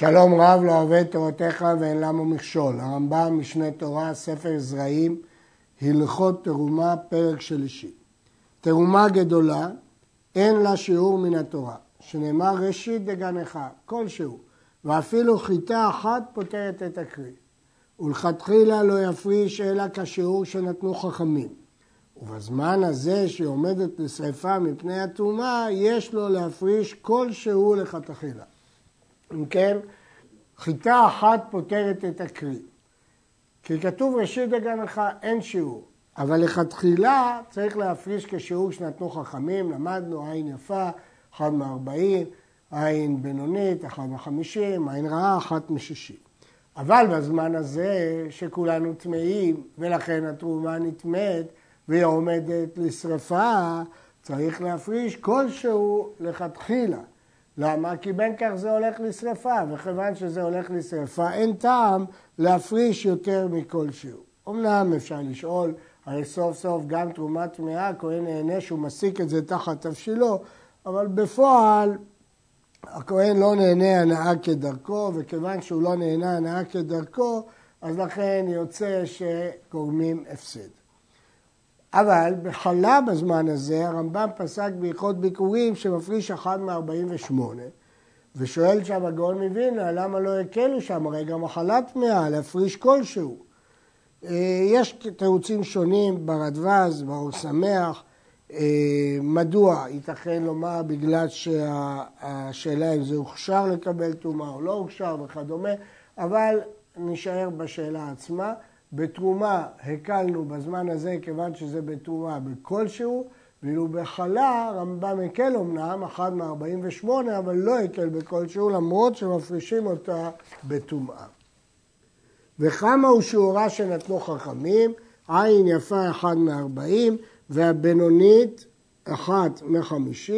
שלום רב לא אוהב תורתך ואין למה מכשול. הרמב"ם, משנה תורה, ספר זרעים, הלכות תרומה, פרק שלישי. תרומה גדולה, אין לה שיעור מן התורה, שנאמר ראשית דגנך, כלשהו, ואפילו חיטה אחת פותרת את הקרי. ולכתחילה לא יפריש אלא כשיעור שנתנו חכמים. ובזמן הזה שהיא עומדת לשרפה מפני התרומה, יש לו להפריש כלשהו לכתחילה. אם כן, חיטה אחת פותרת את הקרי. כי כתוב ראשית דגנך אין שיעור, אבל לכתחילה צריך להפריש כשיעור שנתנו חכמים, למדנו עין יפה, אחד מארבעים, עין בינונית, אחד מחמישים, עין רעה, אחת משישים. אבל בזמן הזה שכולנו טמאים ולכן התרומה נטמאת והיא עומדת לשרפה, צריך להפריש כלשהו לכתחילה. למה? כי בין כך זה הולך לשרפה, וכיוון שזה הולך לשרפה, אין טעם להפריש יותר מכלשהו. אמנם אפשר לשאול, הרי סוף סוף גם תרומת טמאה, הכהן נהנה שהוא מסיק את זה תחת תבשילו, אבל בפועל הכהן לא נהנה הנאה כדרכו, וכיוון שהוא לא נהנה הנאה כדרכו, אז לכן יוצא שגורמים הפסד. אבל בחלה בזמן הזה הרמב"ם פסק בהלכות ביקורים שמפריש אחד מ-48 ושואל שם הגאון מווילנה למה לא הקלו שם, הרי גם מחלה טמאה, להפריש כלשהו. אה, יש תירוצים שונים ברדווז, באור שמח, אה, מדוע ייתכן לומר בגלל שהשאלה אם זה הוכשר לקבל טומאה או לא הוכשר וכדומה, אבל נשאר בשאלה עצמה. בתרומה הקלנו בזמן הזה כיוון שזה בתרומה בכלשהו, ואילו בחלה רמב"ם הקל אמנם, אחד מ-48, אבל לא הקל בכלשהו, למרות שמפרישים אותה בטומאה. וכמה הוא שיעורה שנתנו חכמים, עין יפה אחד מ-40, והבינונית אחת מ-50,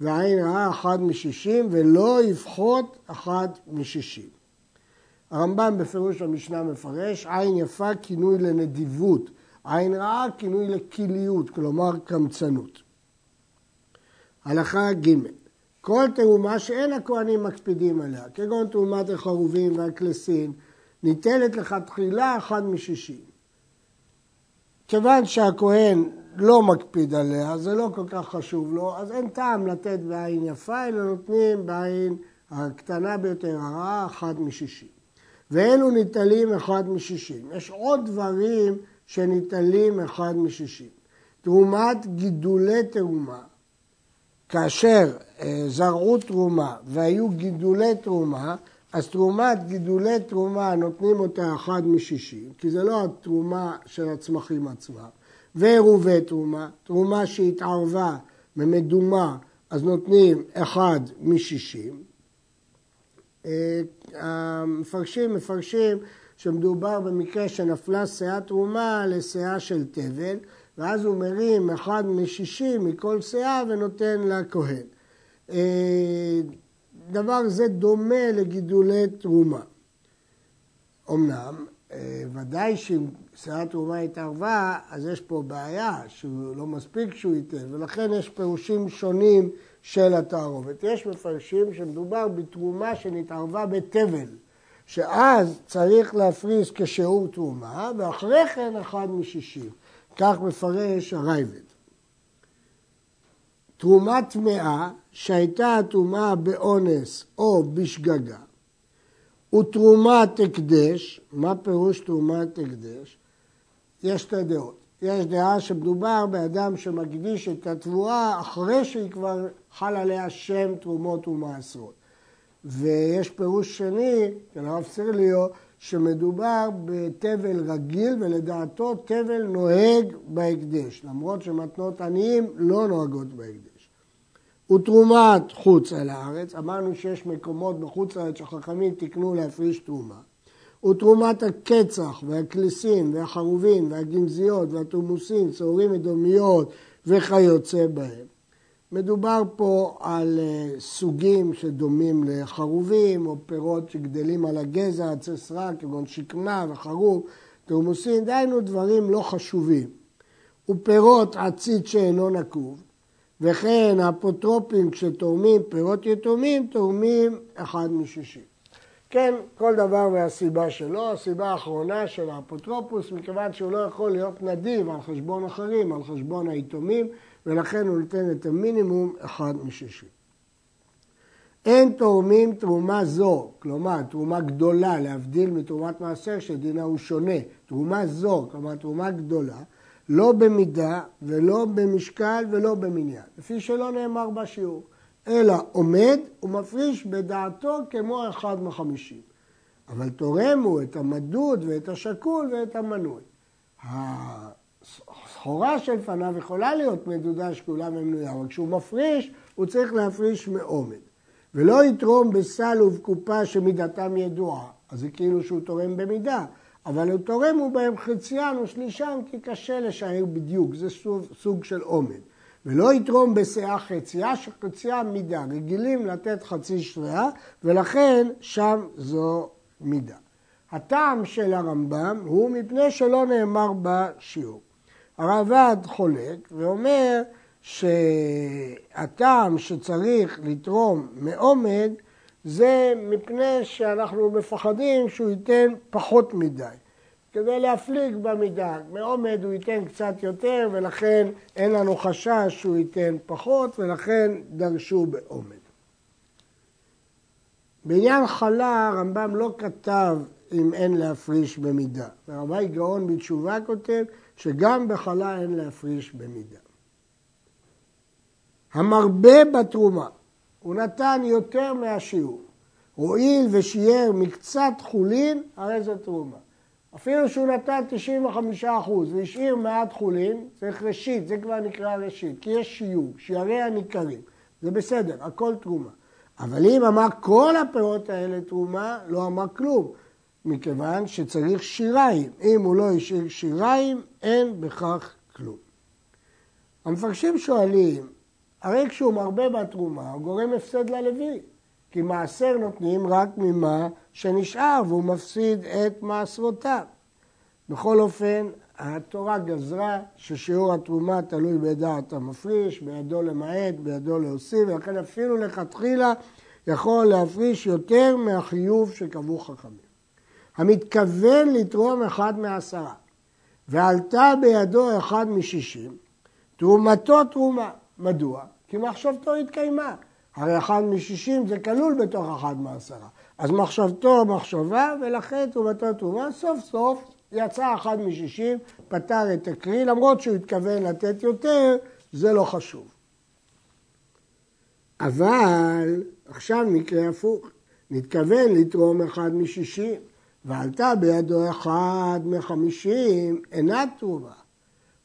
ועין רעה אחד מ-60, ולא יפחות אחת מ-60. הרמב"ם בפירוש המשנה מפרש, עין יפה כינוי לנדיבות, עין רעה כינוי לכיליות, כלומר קמצנות. הלכה ג' כל תרומה שאין הכהנים מקפידים עליה, כגון תרומת החרובים והקלסין, ניתנת לך תחילה אחד משישים. כיוון שהכהן לא מקפיד עליה, זה לא כל כך חשוב לו, אז אין טעם לתת בעין יפה, אלא נותנים בעין הקטנה ביותר, הרעה, אחד משישים. ואלו ניטלים אחד משישים. יש עוד דברים שניטלים אחד משישים. תרומת גידולי תרומה, כאשר אה, זרעו תרומה והיו גידולי תרומה, אז תרומת גידולי תרומה נותנים אותה אחד משישים, כי זה לא התרומה של הצמחים עצמם. ועירובי תרומה, תרומה שהתערבה ממדומה, אז נותנים אחד משישים. אה, המפרשים מפרשים שמדובר במקרה שנפלה שאה תרומה לשאה של תבל, ואז הוא מרים אחד משישים מכל שאה ונותן לכהן. אה, דבר זה דומה לגידולי תרומה. אמנם, ודאי שאם שאה תרומה התערבה, אז יש פה בעיה, שהוא לא מספיק שהוא ייתן, ולכן יש פירושים שונים של התערובת. יש מפרשים שמדובר בתרומה שנתערבה בתבל, שאז צריך להפריס כשיעור תרומה, ואחרי כן אחד משישים. כך מפרש הרייבד. תרומה טמאה שהייתה הטומאה באונס או בשגגה, ותרומת הקדש, מה פירוש תרומת הקדש? יש שתי דעות. יש דעה שמדובר באדם שמקדיש את התבואה אחרי שהיא כבר חל עליה שם תרומות ומעשרות. ויש פירוש שני, של הרב סירליו, שמדובר בתבל רגיל ולדעתו תבל נוהג בהקדש, למרות שמתנות עניים לא נוהגות בהקדש. ותרומת חוץ על הארץ, אמרנו שיש מקומות בחוץ לארץ שחכמים תיקנו להפריש תרומה. ותרומת הקצח והקליסין והחרובין והגנזיות והתומוסין, צהורים אדומיות וכיוצא בהם. מדובר פה על אה, סוגים שדומים לחרובים או פירות שגדלים על הגזע, הצסרה, כגון שקמה וחרוב, תורמוסין, דהיינו דברים לא חשובים. ופירות עציץ שאינו נקוב, וכן האפוטרופים כשתורמים פירות יתומים, תורמים אחד משישים. כן, כל דבר מהסיבה שלו, הסיבה האחרונה של האפוטרופוס, מכיוון שהוא לא יכול להיות נדיב על חשבון אחרים, על חשבון היתומים, ולכן הוא נותן את המינימום אחד משישים. אין תורמים תרומה זו, כלומר תרומה גדולה, להבדיל מתרומת מעשר שדינה הוא שונה, תרומה זו, כלומר תרומה גדולה, לא במידה ולא במשקל ולא במניין, לפי שלא נאמר בשיעור, אלא עומד ומפריש בדעתו כמו אחד מחמישים. אבל תורם הוא את המדוד ואת השקול ואת המנוי. הסחורה שלפניו יכולה להיות מדודה שקולה ומנויה, אבל כשהוא מפריש, הוא צריך להפריש מעומד. ולא יתרום בסל ובקופה שמידתם ידועה, אז זה כאילו שהוא תורם במידה, אבל תורם הוא בהם חציין ושלישן כי קשה לשער בדיוק, זה סוג, סוג של עומד. ולא יתרום בסאה חצייה, שחצייה מידה, רגילים לתת חצי שריעה, ולכן שם זו מידה. הטעם של הרמב"ם הוא מפני שלא נאמר בשיעור. הרעב"ד חולק ואומר שהטעם שצריך לתרום מעומד זה מפני שאנחנו מפחדים שהוא ייתן פחות מדי. כדי להפליג במידה. מעומד הוא ייתן קצת יותר ולכן אין לנו חשש שהוא ייתן פחות ולכן דרשו בעומד. בעניין חלה הרמב"ם לא כתב אם אין להפריש במידה. הרבי גאון בתשובה כותב שגם בחלה אין להפריש במידה. המרבה בתרומה, הוא נתן יותר מהשיעור. הואיל ושיער מקצת חולין, הרי זו תרומה. אפילו שהוא נתן 95% והשאיר מעט חולין, צריך ראשית, זה כבר נקרא ראשית, כי יש שיעור, שיערי הניכרים, זה בסדר, הכל תרומה. אבל אם אמר כל הפירות האלה תרומה, לא אמר כלום, מכיוון שצריך שיריים. אם הוא לא השאיר שיריים, אין בכך כלום. המפרשים שואלים, הרי כשהוא מרבה בתרומה, הוא גורם הפסד ללוי. כי מעשר נותנים רק ממה שנשאר והוא מפסיד את מעשרותיו. בכל אופן, התורה גזרה ששיעור התרומה תלוי בדעת המפריש, בידו למעט, בידו להוסיף, ולכן אפילו לכתחילה יכול להפריש יותר מהחיוב שקבעו חכמים. המתכוון לתרום אחד מעשרה, ועלתה בידו אחד משישים, תרומתו תרומה. מדוע? כי מחשבתו התקיימה. הרי אחד משישים זה כלול בתוך אחד מעשרה. אז מחשבתו מחשבה ולכן תרומתו תרומה, סוף סוף יצא אחד משישים, פתר את הקרי, למרות שהוא התכוון לתת יותר, זה לא חשוב. אבל עכשיו מקרה הפוך, נתכוון לתרום אחד משישים, ועלתה בידו אחד מחמישים, אינה תרומה.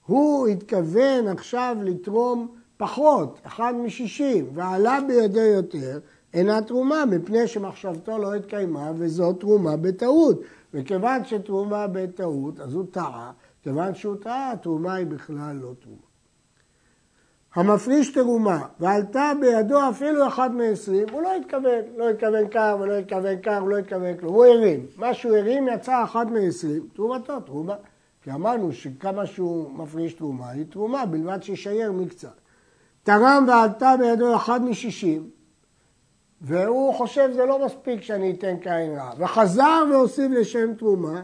הוא התכוון עכשיו לתרום פחות, אחד משישים, ועלה בידו יותר, אינה תרומה, מפני שמחשבתו לא התקיימה, וזו תרומה בטעות. וכיוון שתרומה בטעות, אז הוא טעה, כיוון שהוא טעה, התרומה היא בכלל לא תרומה. המפריש תרומה, ועלתה בידו אפילו אחד מעשרים, הוא לא התכוון, לא התכוון כך ולא התכוון כך ולא התכוון כלום, הוא הרים. מה שהוא הרים יצא אחד מעשרים, תרומתו תרומה. כי אמרנו שכמה שהוא מפריש תרומה, היא תרומה, בלבד שישייר מקצת. תרם ועלתה בידו אחד משישים, והוא חושב זה לא מספיק שאני אתן קין רע, וחזר והוסיף לשם תרומה,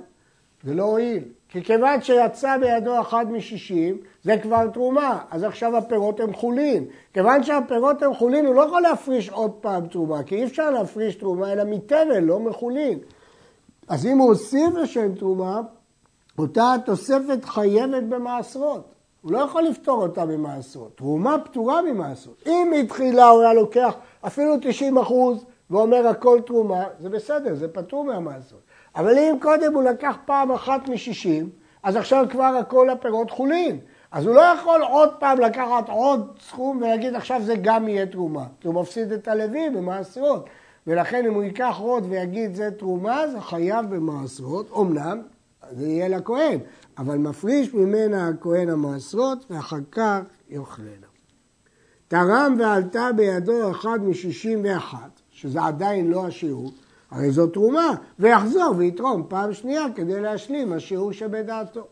זה לא הועיל. כי כיוון שיצא בידו אחד משישים, זה כבר תרומה, אז עכשיו הפירות הם חולין. כיוון שהפירות הם חולין, הוא לא יכול להפריש עוד פעם תרומה, כי אי אפשר להפריש תרומה אלא מתבל, לא מחולין. אז אם הוא הוסיף לשם תרומה, אותה התוספת חייבת במעשרות. הוא לא יכול לפתור אותה ממעשרות. תרומה פטורה ממעשרות. אם מתחילה הוא היה לוקח אפילו 90 אחוז ואומר הכל תרומה, זה בסדר, זה פטור מהמעשרות. אבל אם קודם הוא לקח פעם אחת מ-60, אז עכשיו כבר הכל הפירות חולין. אז הוא לא יכול עוד פעם לקחת עוד סכום ולהגיד עכשיו זה גם יהיה תרומה. כי הוא מפסיד את הלוי במעשרות. ולכן אם הוא ייקח עוד ויגיד זה תרומה, זה חייב במעשרות. אמנם זה יהיה לכהן, אבל מפריש ממנה הכהן המעשרות ואחר כך יאכלנה. תרם ועלתה בידו אחד משישים ואחת, שזה עדיין לא השיעור, הרי זו תרומה, ויחזור ויתרום פעם שנייה כדי להשלים השיעור שבדעתו.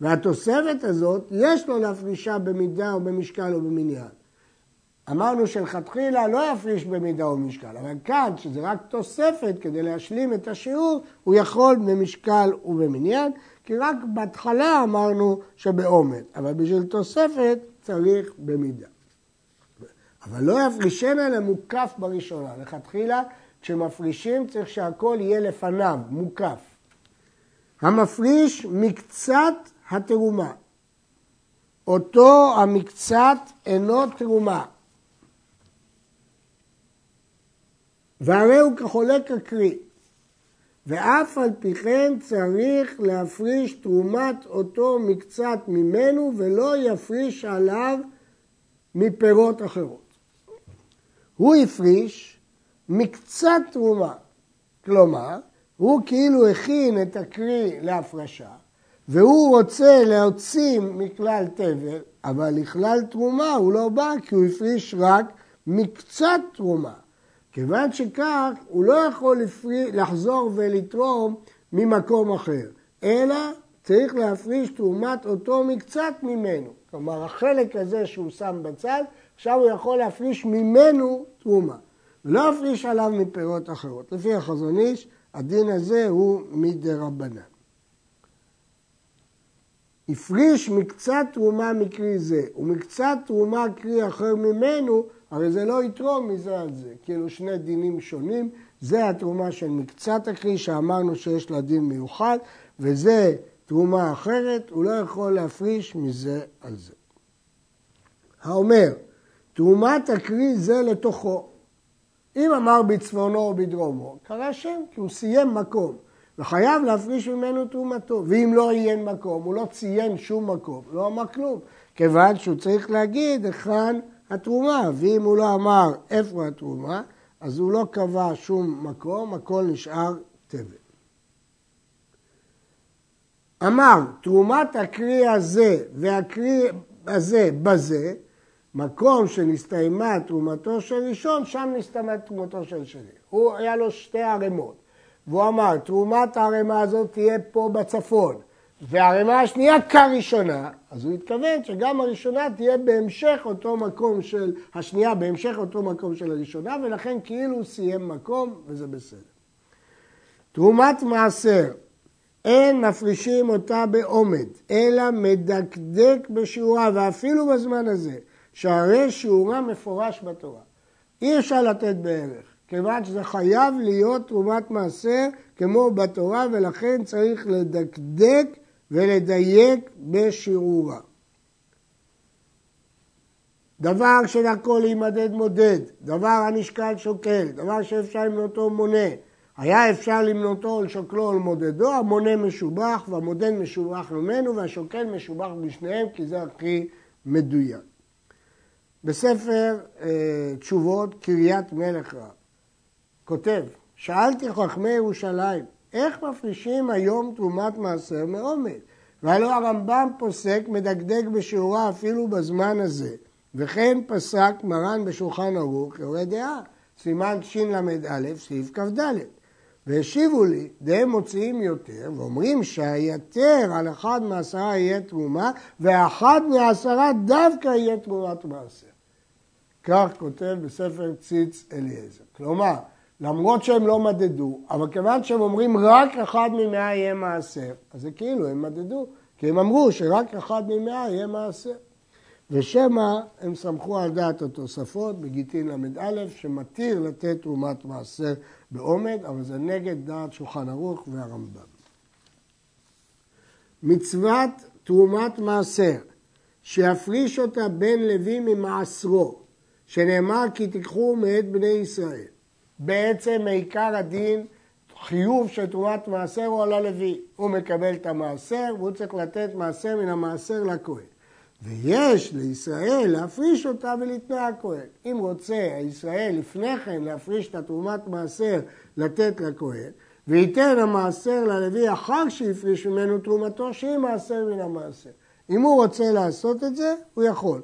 והתוספת הזאת, יש לו להפרישה במידה או במשקל או במניין. אמרנו שלכתחילה לא יפריש במידה ומשקל, אבל כאן, שזה רק תוספת כדי להשלים את השיעור, הוא יכול במשקל ובמניין, כי רק בהתחלה אמרנו שבעומד, אבל בשביל תוספת צריך במידה. אבל לא יפרישן אלא מוקף בראשונה. לכתחילה, כשמפרישים צריך שהכל יהיה לפניו, מוקף. המפריש מקצת התרומה. אותו המקצת אינו תרומה. והרי הוא כחולק הקריא. ואף על פי כן צריך להפריש תרומת אותו מקצת ממנו ולא יפריש עליו מפירות אחרות. הוא הפריש מקצת תרומה, כלומר, הוא כאילו הכין את הקרי להפרשה, והוא רוצה להוציא מכלל תבל, אבל לכלל תרומה הוא לא בא כי הוא הפריש רק מקצת תרומה. כיוון שכך, הוא לא יכול לפרי, לחזור ולתרום ממקום אחר, אלא צריך להפריש תרומת אותו מקצת ממנו. כלומר, החלק הזה שהוא שם בצד, עכשיו הוא יכול להפריש ממנו תרומה. ולא יפריש עליו מפירות אחרות. לפי החזון איש, הדין הזה הוא מדי רבנן. הפריש מקצת תרומה מקרי זה ומקצת תרומה קרי אחר ממנו, הרי זה לא יתרום מזה על זה. כאילו שני דינים שונים, זה התרומה של מקצת הקרי שאמרנו שיש לה דין מיוחד, וזה תרומה אחרת, הוא לא יכול להפריש מזה על זה. האומר, תרומת הקרי זה לתוכו. אם אמר בצפונו או בדרומו, קרא שם, כי הוא סיים מקום, וחייב להפריש ממנו תרומתו. ואם לא עיין מקום, הוא לא ציין שום מקום, לא אמר כלום, כיוון שהוא צריך להגיד היכן התרומה, ואם הוא לא אמר איפה התרומה, אז הוא לא קבע שום מקום, הכל נשאר תבל. אמר, תרומת הקרי הזה והקרי הזה בזה, מקום שנסתיימה תרומתו של ראשון, שם נסתיימה תרומתו של שני. הוא, היה לו שתי ערימות, והוא אמר, תרומת הערימה הזאת תהיה פה בצפון, והערימה השנייה כראשונה, אז הוא התכוון שגם הראשונה תהיה בהמשך אותו מקום של, השנייה בהמשך אותו מקום של הראשונה, ולכן כאילו הוא סיים מקום, וזה בסדר. תרומת מעשר, אין מפרישים אותה בעומד, אלא מדקדק בשיעורה, ואפילו בזמן הזה. שהרי שיעורה מפורש בתורה. אי אפשר לתת בערך, כיוון שזה חייב להיות תרומת מעשר כמו בתורה, ולכן צריך לדקדק ולדייק בשיעורה. דבר שלכל להימדד מודד, דבר הנשקל שוקל, דבר שאפשר למנותו מונה. היה אפשר למנותו או לשוקלו או למודדו, המונה משובח והמודד משובח ממנו והשוקל משובח בשניהם כי זה הכי מדויק. בספר אה, תשובות קריית מלך רב, כותב, שאלתי חכמי ירושלים, איך מפרישים היום תרומת מעשר מעומד? והלא הרמב"ם פוסק מדקדק בשיעורה אפילו בזמן הזה, וכן פסק מרן בשולחן ערוך יורה דעה, סימן של"א, סעיף כ"ד. והשיבו לי, דהם מוציאים יותר, ואומרים שהיתר על אחד מעשרה יהיה תרומה, ואחד מעשרה דווקא יהיה תרומת מעשר. כך כותב בספר ציץ אליעזר. כלומר, למרות שהם לא מדדו, אבל כיוון שהם אומרים רק אחד ממאה יהיה מעשר, אז זה כאילו הם מדדו, כי הם אמרו שרק אחד ממאה יהיה מעשר. ושמא הם סמכו על דעת התוספות בגיטין ל"א, שמתיר לתת תרומת מעשר בעומד, אבל זה נגד דעת שולחן ערוך והרמב"ם. מצוות תרומת מעשר, שיפריש אותה בן לוי ממעשרו, שנאמר כי תיקחו מאת בני ישראל. בעצם עיקר הדין, חיוב של תרומת מעשר הוא על הלוי. הוא מקבל את המעשר והוא צריך לתת מעשר מן המעשר לכהן. ויש לישראל להפריש אותה ולתנאי הכהן. אם רוצה הישראל לפני כן להפריש את התרומת מעשר לתת לכהן, וייתן המעשר ללוי אחר שהפריש ממנו תרומתו, שהיא מעשר מן המעשר. אם הוא רוצה לעשות את זה, הוא יכול.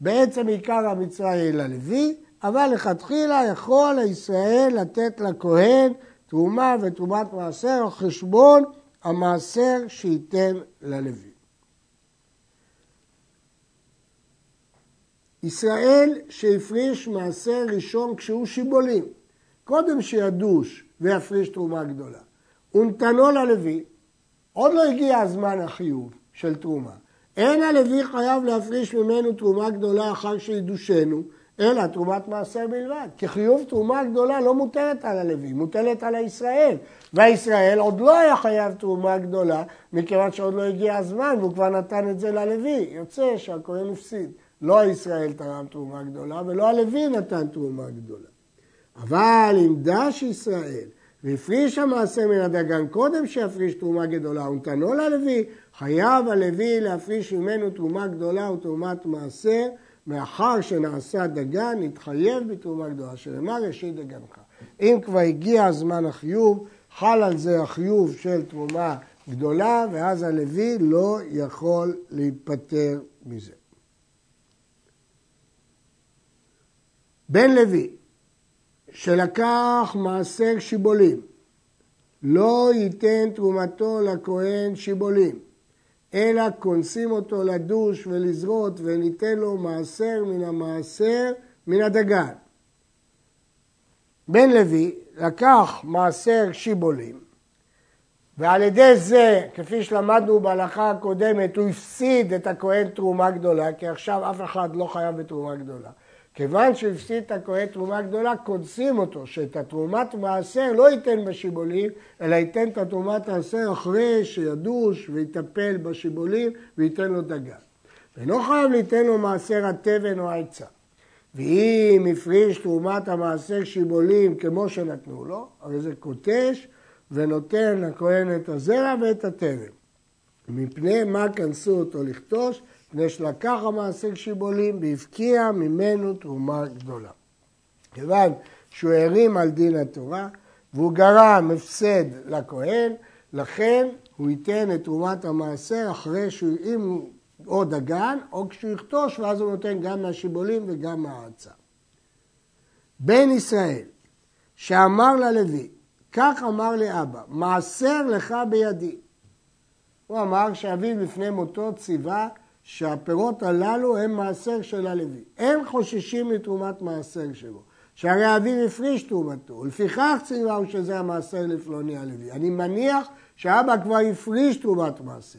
בעצם עיקר המצווה היא ללוי, אבל לכתחילה יכול הישראל לתת לכהן תרומה ותרומת מעשר על חשבון המעשר שייתן ללוי. ישראל שהפריש מעשר ראשון כשהוא שיבולים, קודם שידוש ויפריש תרומה גדולה. ונתנו ללוי, עוד לא הגיע הזמן החיוב של תרומה. אין הלוי חייב להפריש ממנו תרומה גדולה אחר שידושנו, אלא תרומת מעשר בלבד. כי חיוב תרומה גדולה לא מוטלת על הלוי, מוטלת על הישראל. והישראל עוד לא היה חייב תרומה גדולה, מכיוון שעוד לא הגיע הזמן והוא כבר נתן את זה ללוי. יוצא שהכהן הפסיד. לא הישראל תרם תרומה גדולה ולא הלוי נתן תרומה גדולה. אבל אם דש ישראל והפריש המעשה מן הדגן קודם שיפריש תרומה גדולה ונתנו ללוי, חייב הלוי להפריש ממנו תרומה גדולה ותרומת מעשר, מאחר שנעשה דגן, נתחייב בתרומה גדולה, שנאמר ראשית דגנך. אם כבר הגיע זמן החיוב, חל על זה החיוב של תרומה גדולה, ואז הלוי לא יכול להתפטר מזה. בן לוי שלקח מעשר שיבולים, לא ייתן תרומתו לכהן שיבולים, אלא כונסים אותו לדוש ולזרות וניתן לו מעשר מן המעשר מן הדגן. בן לוי לקח מעשר שיבולים, ועל ידי זה, כפי שלמדנו בהלכה הקודמת, הוא הפסיד את הכהן תרומה גדולה, כי עכשיו אף אחד לא חייב בתרומה גדולה. כיוון שהוא הפסיד את הכהן תרומה גדולה, קונסים אותו, שאת התרומת מעשר לא ייתן בשיבולים, אלא ייתן את התרומת מעשר אחרי שידוש ויטפל בשיבולים וייתן לו דגן. ואינו חייב ליתן לו מעשר התבן או העצה. ואם הפריש תרומת המעשר שיבולים כמו שנתנו לו, הרי זה קוטש ונותן לכהן את הזרע ואת התבן. מפני מה כנסו אותו לכתוש? מפני שלקח המעשר שיבולים והבקיע ממנו תרומה גדולה. כיוון שהוא הרים על דין התורה והוא גרם הפסד לכהן, לכן הוא ייתן את תרומת המעשר אחרי שהוא, אם הוא או דגן או כשהוא יכתוש ואז הוא נותן גם מהשיבולים וגם מהארצה. בן ישראל שאמר ללוי, כך אמר לאבא, מעשר לך בידי. הוא אמר שאביו לפני מותו ציווה שהפירות הללו הם מעשר של הלוי. אין חוששים מתרומת מעשר שלו, שהרי אביו הפריש תרומתו, ולפיכך ציווהו שזה המעשר לפלוני הלוי. אני מניח שאבא כבר הפריש תרומת מעשר.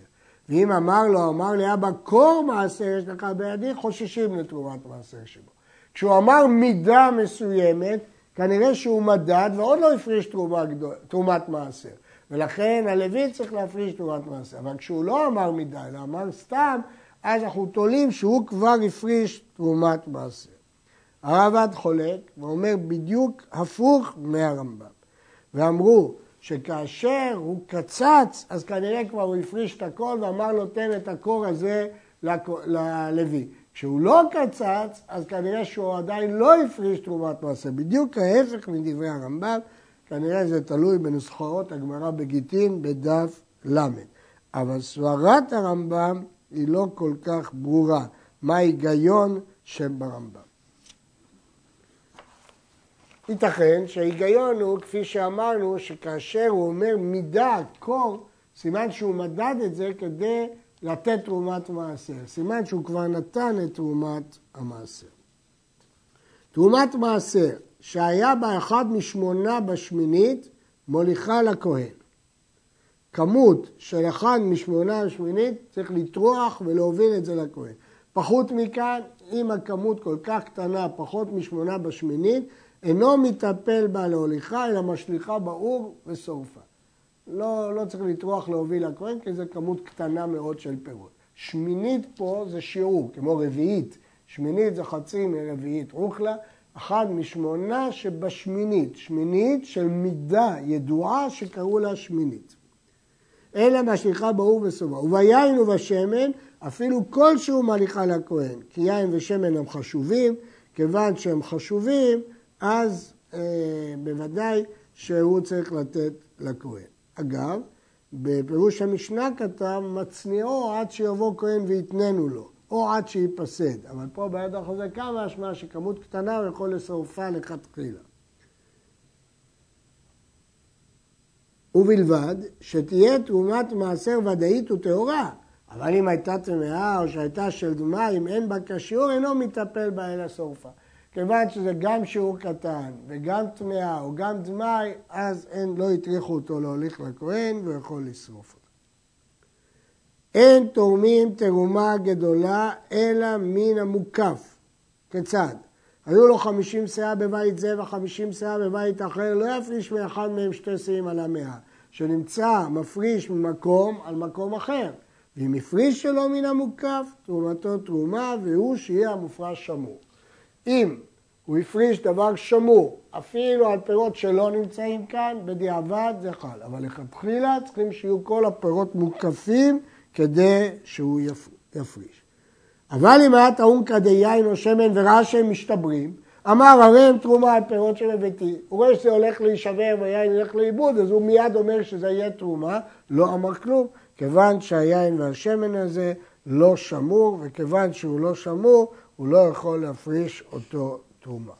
ואם אמר לו, אמר לאבא, קור מעשר יש לך בידי, חוששים לתרומת מעשר שלו. כשהוא אמר מידה מסוימת, כנראה שהוא מדד ועוד לא הפריש תרומה, תרומת מעשר. ולכן הלוי צריך להפריש תרומת מעשר. אבל כשהוא לא אמר מידה, אלא אמר סתם, אז אנחנו תולים שהוא כבר הפריש תרומת מעשר. הרב"ד חולק ואומר בדיוק הפוך מהרמב"ם. ואמרו שכאשר הוא קצץ, אז כנראה כבר הוא הפריש את הכל ואמר לו תן את הקור הזה ללוי. כשהוא לא קצץ, אז כנראה שהוא עדיין לא הפריש תרומת מעשר. בדיוק ההפך מדברי הרמב"ם, כנראה זה תלוי בנוסחאות הגמרא בגיטין בדף ל'. אבל סברת הרמב"ם היא לא כל כך ברורה. מה ההיגיון שברמב"ם? ייתכן שההיגיון הוא, כפי שאמרנו, שכאשר הוא אומר מידה, קור, סימן שהוא מדד את זה כדי לתת תרומת מעשר. סימן שהוא כבר נתן את תרומת המעשר. תרומת מעשר שהיה בה אחד משמונה בשמינית, מוליכה לכהן. כמות של אחד משמונה השמינית צריך לטרוח ולהוביל את זה לכהן. פחות מכאן, אם הכמות כל כך קטנה, פחות משמונה בשמינית, אינו מטפל בה להוליכה, אלא משליכה באור ושורפה. לא, לא צריך לטרוח להוביל לכהן, כי זו כמות קטנה מאוד של פירות. שמינית פה זה שיעור, כמו רביעית. שמינית זה חצי מרביעית רוחלה, אחד משמונה שבשמינית, שמינית של מידה ידועה שקראו לה שמינית. אלא מהשליחה באור וסובה. וביין ובשמן, אפילו כלשהו מליכה לכהן, כי יין ושמן הם חשובים, כיוון שהם חשובים, אז אה, בוודאי שהוא צריך לתת לכהן. אגב, בפירוש המשנה כתב, מצניעו עד שיבוא כהן ויתננו לו, או עד שייפסד. אבל פה ביד החזקה משמע שכמות קטנה הוא יכול לשרפה לכתחילה. ובלבד שתהיה תרומת מעשר ודאית וטהורה, אבל אם הייתה טמאה או שהייתה של דמעה, אם אין בה כשיעור, אינו מטפל בה אלא שורפה. כיוון שזה גם שיעור קטן וגם טמאה או גם דמאי, אז אין, לא הטריחו אותו להוליך לכהן והוא יכול לשרוף אותו. אין תורמים תרומה גדולה אלא מן המוקף. כיצד? היו לו חמישים שאה בבית זה וחמישים שאה בבית אחר, לא יפריש מאחד מהם שתי שאים על המאה. שנמצא מפריש ממקום על מקום אחר. ואם הפריש שלו מן המוקף, תרומתו תרומה, והוא שיהיה המופרש שמור. אם הוא הפריש דבר שמור, אפילו על פירות שלא נמצאים כאן, בדיעבד זה חל. אבל לכתחילה צריכים שיהיו כל הפירות מוקפים כדי שהוא יפריש. אבל אם היה טעון כדי יין או שמן וראה שהם משתברים, אמר הרי הם תרומה על פירות של ביתי. הוא רואה שזה הולך להישבר והיין ילך לאיבוד, אז הוא מיד אומר שזה יהיה תרומה, לא אמר כלום, כיוון שהיין והשמן הזה לא שמור, וכיוון שהוא לא שמור, הוא לא יכול להפריש אותו תרומה.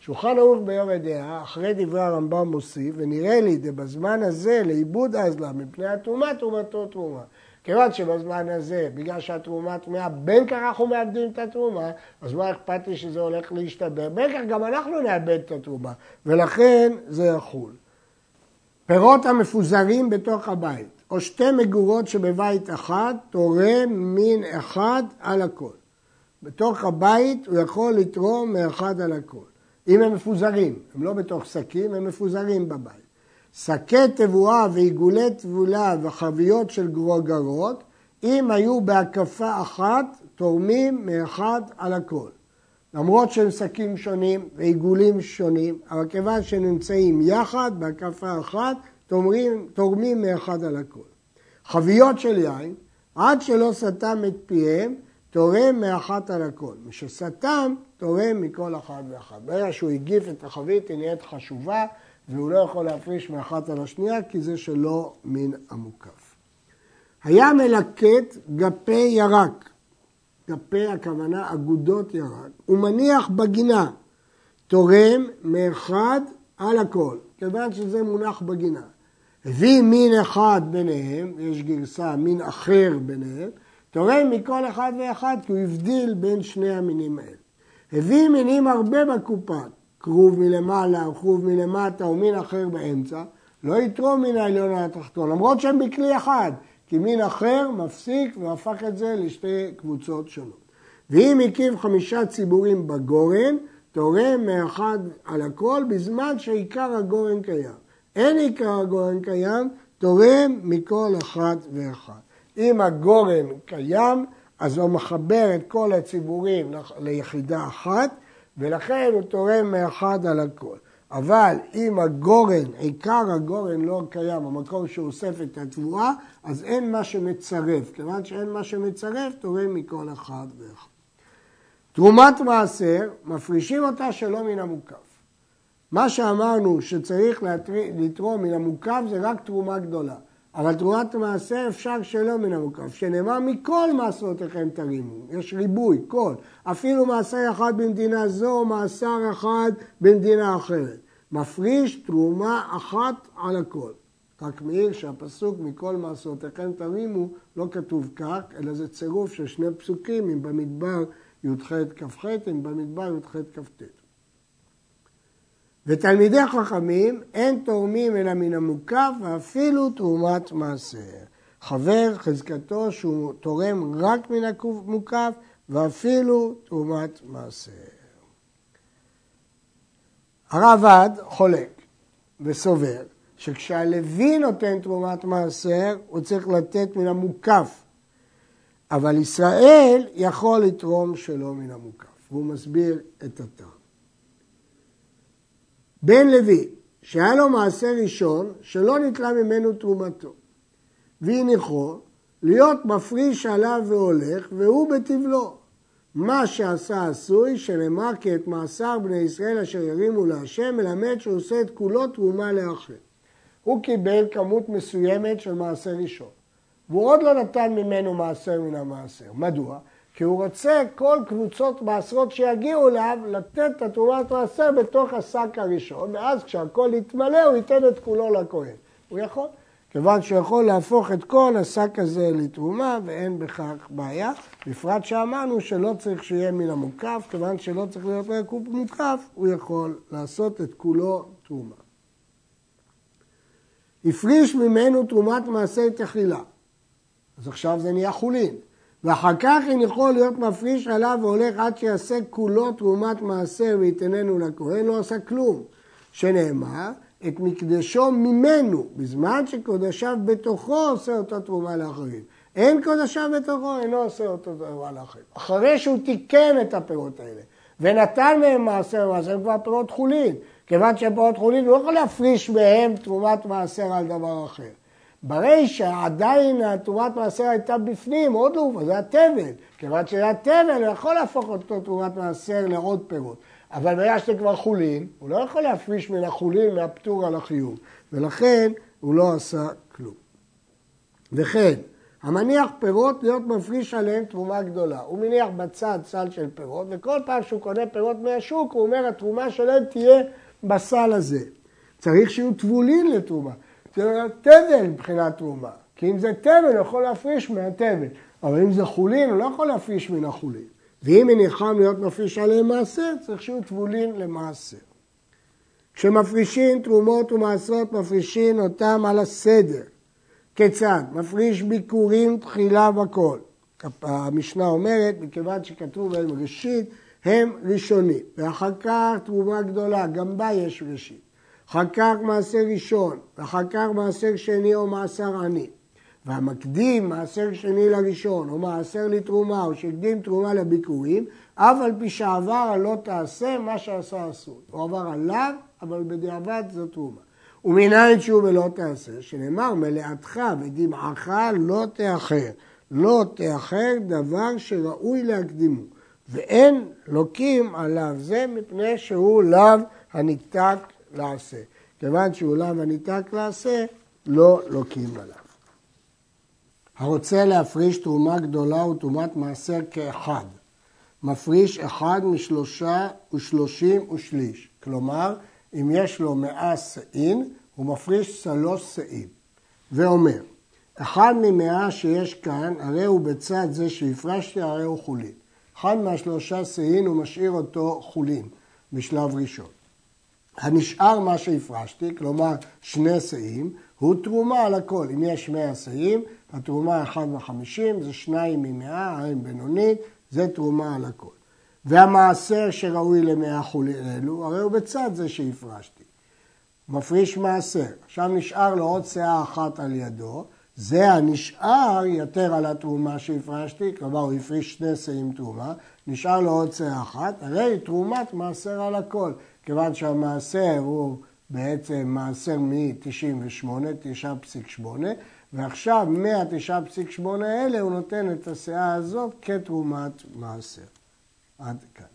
שולחן ערוך ביום דעה, אחרי דברי הרמב"ם מוסיף, ונראה לי בזמן הזה לעיבוד אזלה מפני התרומה, תרומתו תרומה. כיוון שבזמן הזה, בגלל שהתרומה טמאה, בין כך אנחנו מאבדים את התרומה, אז מה אכפת לי שזה הולך להשתבר? בין כך גם אנחנו נאבד את התרומה, ולכן זה יחול. פירות המפוזרים בתוך הבית, או שתי מגורות שבבית אחד, תורם מין אחד על הכל. בתוך הבית הוא יכול לתרום מאחד על הכל. אם הם מפוזרים, הם לא בתוך שקים, הם מפוזרים בבית. שקי תבואה ועיגולי תבולה וחביות של גרוגרות, אם היו בהקפה אחת, תורמים מאחד על הכל. למרות שהם שקים שונים ועיגולים שונים, אבל כיוון שנמצאים יחד בהקפה אחת, תורמים, תורמים מאחד על הכל. חביות של יין, עד שלא סתם את פיהם, תורם מאחת על הכל. מי שסתם, תורם מכל אחד ואחד. ברגע שהוא הגיף את החבית, היא נהיית חשובה, והוא לא יכול להפריש מאחת על השנייה, כי זה שלא מן המוקף. היה מלקט גפי ירק, גפי הכוונה אגודות ירק, הוא מניח בגינה, תורם מאחד על הכל, כיוון שזה מונח בגינה. הביא מין אחד ביניהם, יש גרסה מין אחר ביניהם, תורם מכל אחד ואחד כי הוא הבדיל בין שני המינים האלה. הביא מינים הרבה בקופה, כרוב מלמעלה או כרוב מלמטה או מין אחר באמצע, לא יתרום מן העליון התחתון, למרות שהם בכלי אחד, כי מין אחר מפסיק והפך את זה לשתי קבוצות שונות. ואם הקיף חמישה ציבורים בגורן, תורם מאחד על הכל בזמן שעיקר הגורן קיים. אין עיקר הגורן קיים, תורם מכל אחד ואחד. אם הגורן קיים, אז הוא מחבר את כל הציבורים ליחידה אחת, ולכן הוא תורם מאחד על הכל. אבל אם הגורן, עיקר הגורן לא קיים, המקום שהוא אוסף את התבואה, אז אין מה שמצרף. כיוון שאין מה שמצרף, תורם מכל אחד ואחד. תרומת מעשר, מפרישים אותה שלא מן המוקף. מה שאמרנו שצריך לתרום מן המוקף זה רק תרומה גדולה. אבל תרומת מעשר אפשר שלא מן המוקף, שנאמר מכל מעשרותיכם תרימו, יש ריבוי, כל, אפילו מעשר אחד במדינה זו, מעשר אחד במדינה אחרת. מפריש תרומה אחת על הכל. רק מעיר שהפסוק מכל מעשרותיכם תרימו לא כתוב כך, אלא זה צירוף של שני פסוקים, אם במדבר י"ח כ"ח, אם במדבר י"ח כ"ט. ותלמידי חכמים אין תורמים אלא מן המוקף ואפילו תרומת מעשר. חבר חזקתו שהוא תורם רק מן המוקף ואפילו תרומת מעשר. הרעב"ד חולק וסובר שכשהלוי נותן תרומת מעשר הוא צריך לתת מן המוקף אבל ישראל יכול לתרום שלא מן המוקף והוא מסביר את הטעם. בן לוי, שהיה לו מעשה ראשון, שלא נתלה ממנו תרומתו, והניחו להיות מפריש עליו והולך, והוא בטבלו. מה שעשה עשוי, שנאמר כי את מאסר בני ישראל אשר ירימו להשם, מלמד שהוא עושה את כולו תרומה לאחר. הוא קיבל כמות מסוימת של מעשר ראשון, והוא עוד לא נתן ממנו מעשר מן המעשר. מדוע? כי הוא רוצה כל קבוצות מעשרות שיגיעו אליו לתת את התרומת מעשר בתוך השק הראשון, ואז כשהכול יתמלא הוא ייתן את כולו לכהן. הוא יכול. כיוון שיכול להפוך את כל השק הזה לתרומה ואין בכך בעיה, בפרט שאמרנו שלא צריך שיהיה מן המוקף, כיוון שלא צריך להיות רק מוקף, הוא יכול לעשות את כולו תרומה. הפריש ממנו תרומת מעשה תחילה. אז עכשיו זה נהיה חולין. ואחר כך אם יכול להיות מפריש עליו והולך עד שיעשה כולו תרומת מעשר ויתננו לכהן, לא עשה כלום. שנאמר, את מקדשו ממנו, בזמן שקודשיו בתוכו עושה אותו תרומה לאחרים. אין קודשיו בתוכו, אינו עושה אותו תרומה לאחרים. אחרי שהוא תיקן את הפירות האלה ונתן מהם מעשר ומעשר, הם כבר פירות חולין. כיוון שהם פירות חולין, הוא לא יכול להפריש מהם תרומת מעשר על דבר אחר. ברישא עדיין תרומת מעשר הייתה בפנים, עוד לא, זה התבל. כיוון שזה התבל, הוא יכול להפוך אותו תרומת מעשר לעוד פירות. אבל ברגע שזה כבר חולין, הוא לא יכול להפריש מן החולין מהפטור על החיוב. ולכן הוא לא עשה כלום. וכן, המניח פירות להיות מפריש עליהם תרומה גדולה. הוא מניח בצד סל של פירות, וכל פעם שהוא קונה פירות מהשוק, הוא אומר, התרומה שלהם תהיה בסל הזה. צריך שיהיו טבולין לתרומה. זה תבל מבחינת תרומה. כי אם זה תבל, הוא יכול להפריש מהתבל. אבל אם זה חולין, הוא לא יכול להפריש מן החולין. ואם מניחם להיות מפריש עליהם מעשר, צריך שיהיו טבולין למעשר. כשמפרישים תרומות ומעשרות, מפרישים אותם על הסדר. כיצד? מפריש ביקורים תחילה וכל. המשנה אומרת, מכיוון שכתוב בהם ראשית, הם ראשונים. ואחר כך תרומה גדולה, גם בה יש ראשית. אחר כך מעשר ראשון, ואחר כך מעשר שני או מעשר עני. והמקדים מעשר שני לראשון, או מעשר לתרומה, או שהקדים תרומה לביקורים, אף על פי שעבר הלא תעשה מה שעשה אסור. הוא עבר עליו, אבל בדיעבד זו תרומה. ומנין שהוא ולא תעשה, שנאמר מלאתך ודמעך לא תאחר. לא תאחר דבר שראוי להקדימו. ואין לוקים עליו זה מפני שהוא לאו הניתק לעשה. כיוון שהוא לאו הניתק לעשה, לא לוקים עליו. הרוצה להפריש תרומה גדולה ותרומת מעשר כאחד. מפריש אחד משלושה ושלושים ושליש. כלומר, אם יש לו מאה שאין, הוא מפריש שלוש שאים. ואומר, אחד ממאה שיש כאן, הרי הוא בצד זה שהפרשתי, הרי הוא חולין. אחד מהשלושה שאים הוא משאיר אותו חולין בשלב ראשון. הנשאר מה שהפרשתי, כלומר שני שאים, הוא תרומה על הכל. אם יש מאה שאים, התרומה 1 וחמישים, זה שניים ממאה, עין בינונית, זה תרומה על הכל. והמעשר שראוי למאה חולין אלו, הרי הוא בצד זה שהפרשתי. מפריש מעשר. עכשיו נשאר לו עוד שאה אחת על ידו, זה הנשאר יותר על התרומה שהפרשתי, כלומר הוא הפריש שני שאים תרומה, נשאר לו עוד שאה אחת, הרי תרומת מעשר על הכל, כיוון שהמעשר הוא בעצם מעשר מ-98, 9.8, ועכשיו מה-9.8 האלה הוא נותן את הסאה הזאת כתרומת מעשר. עד כאן.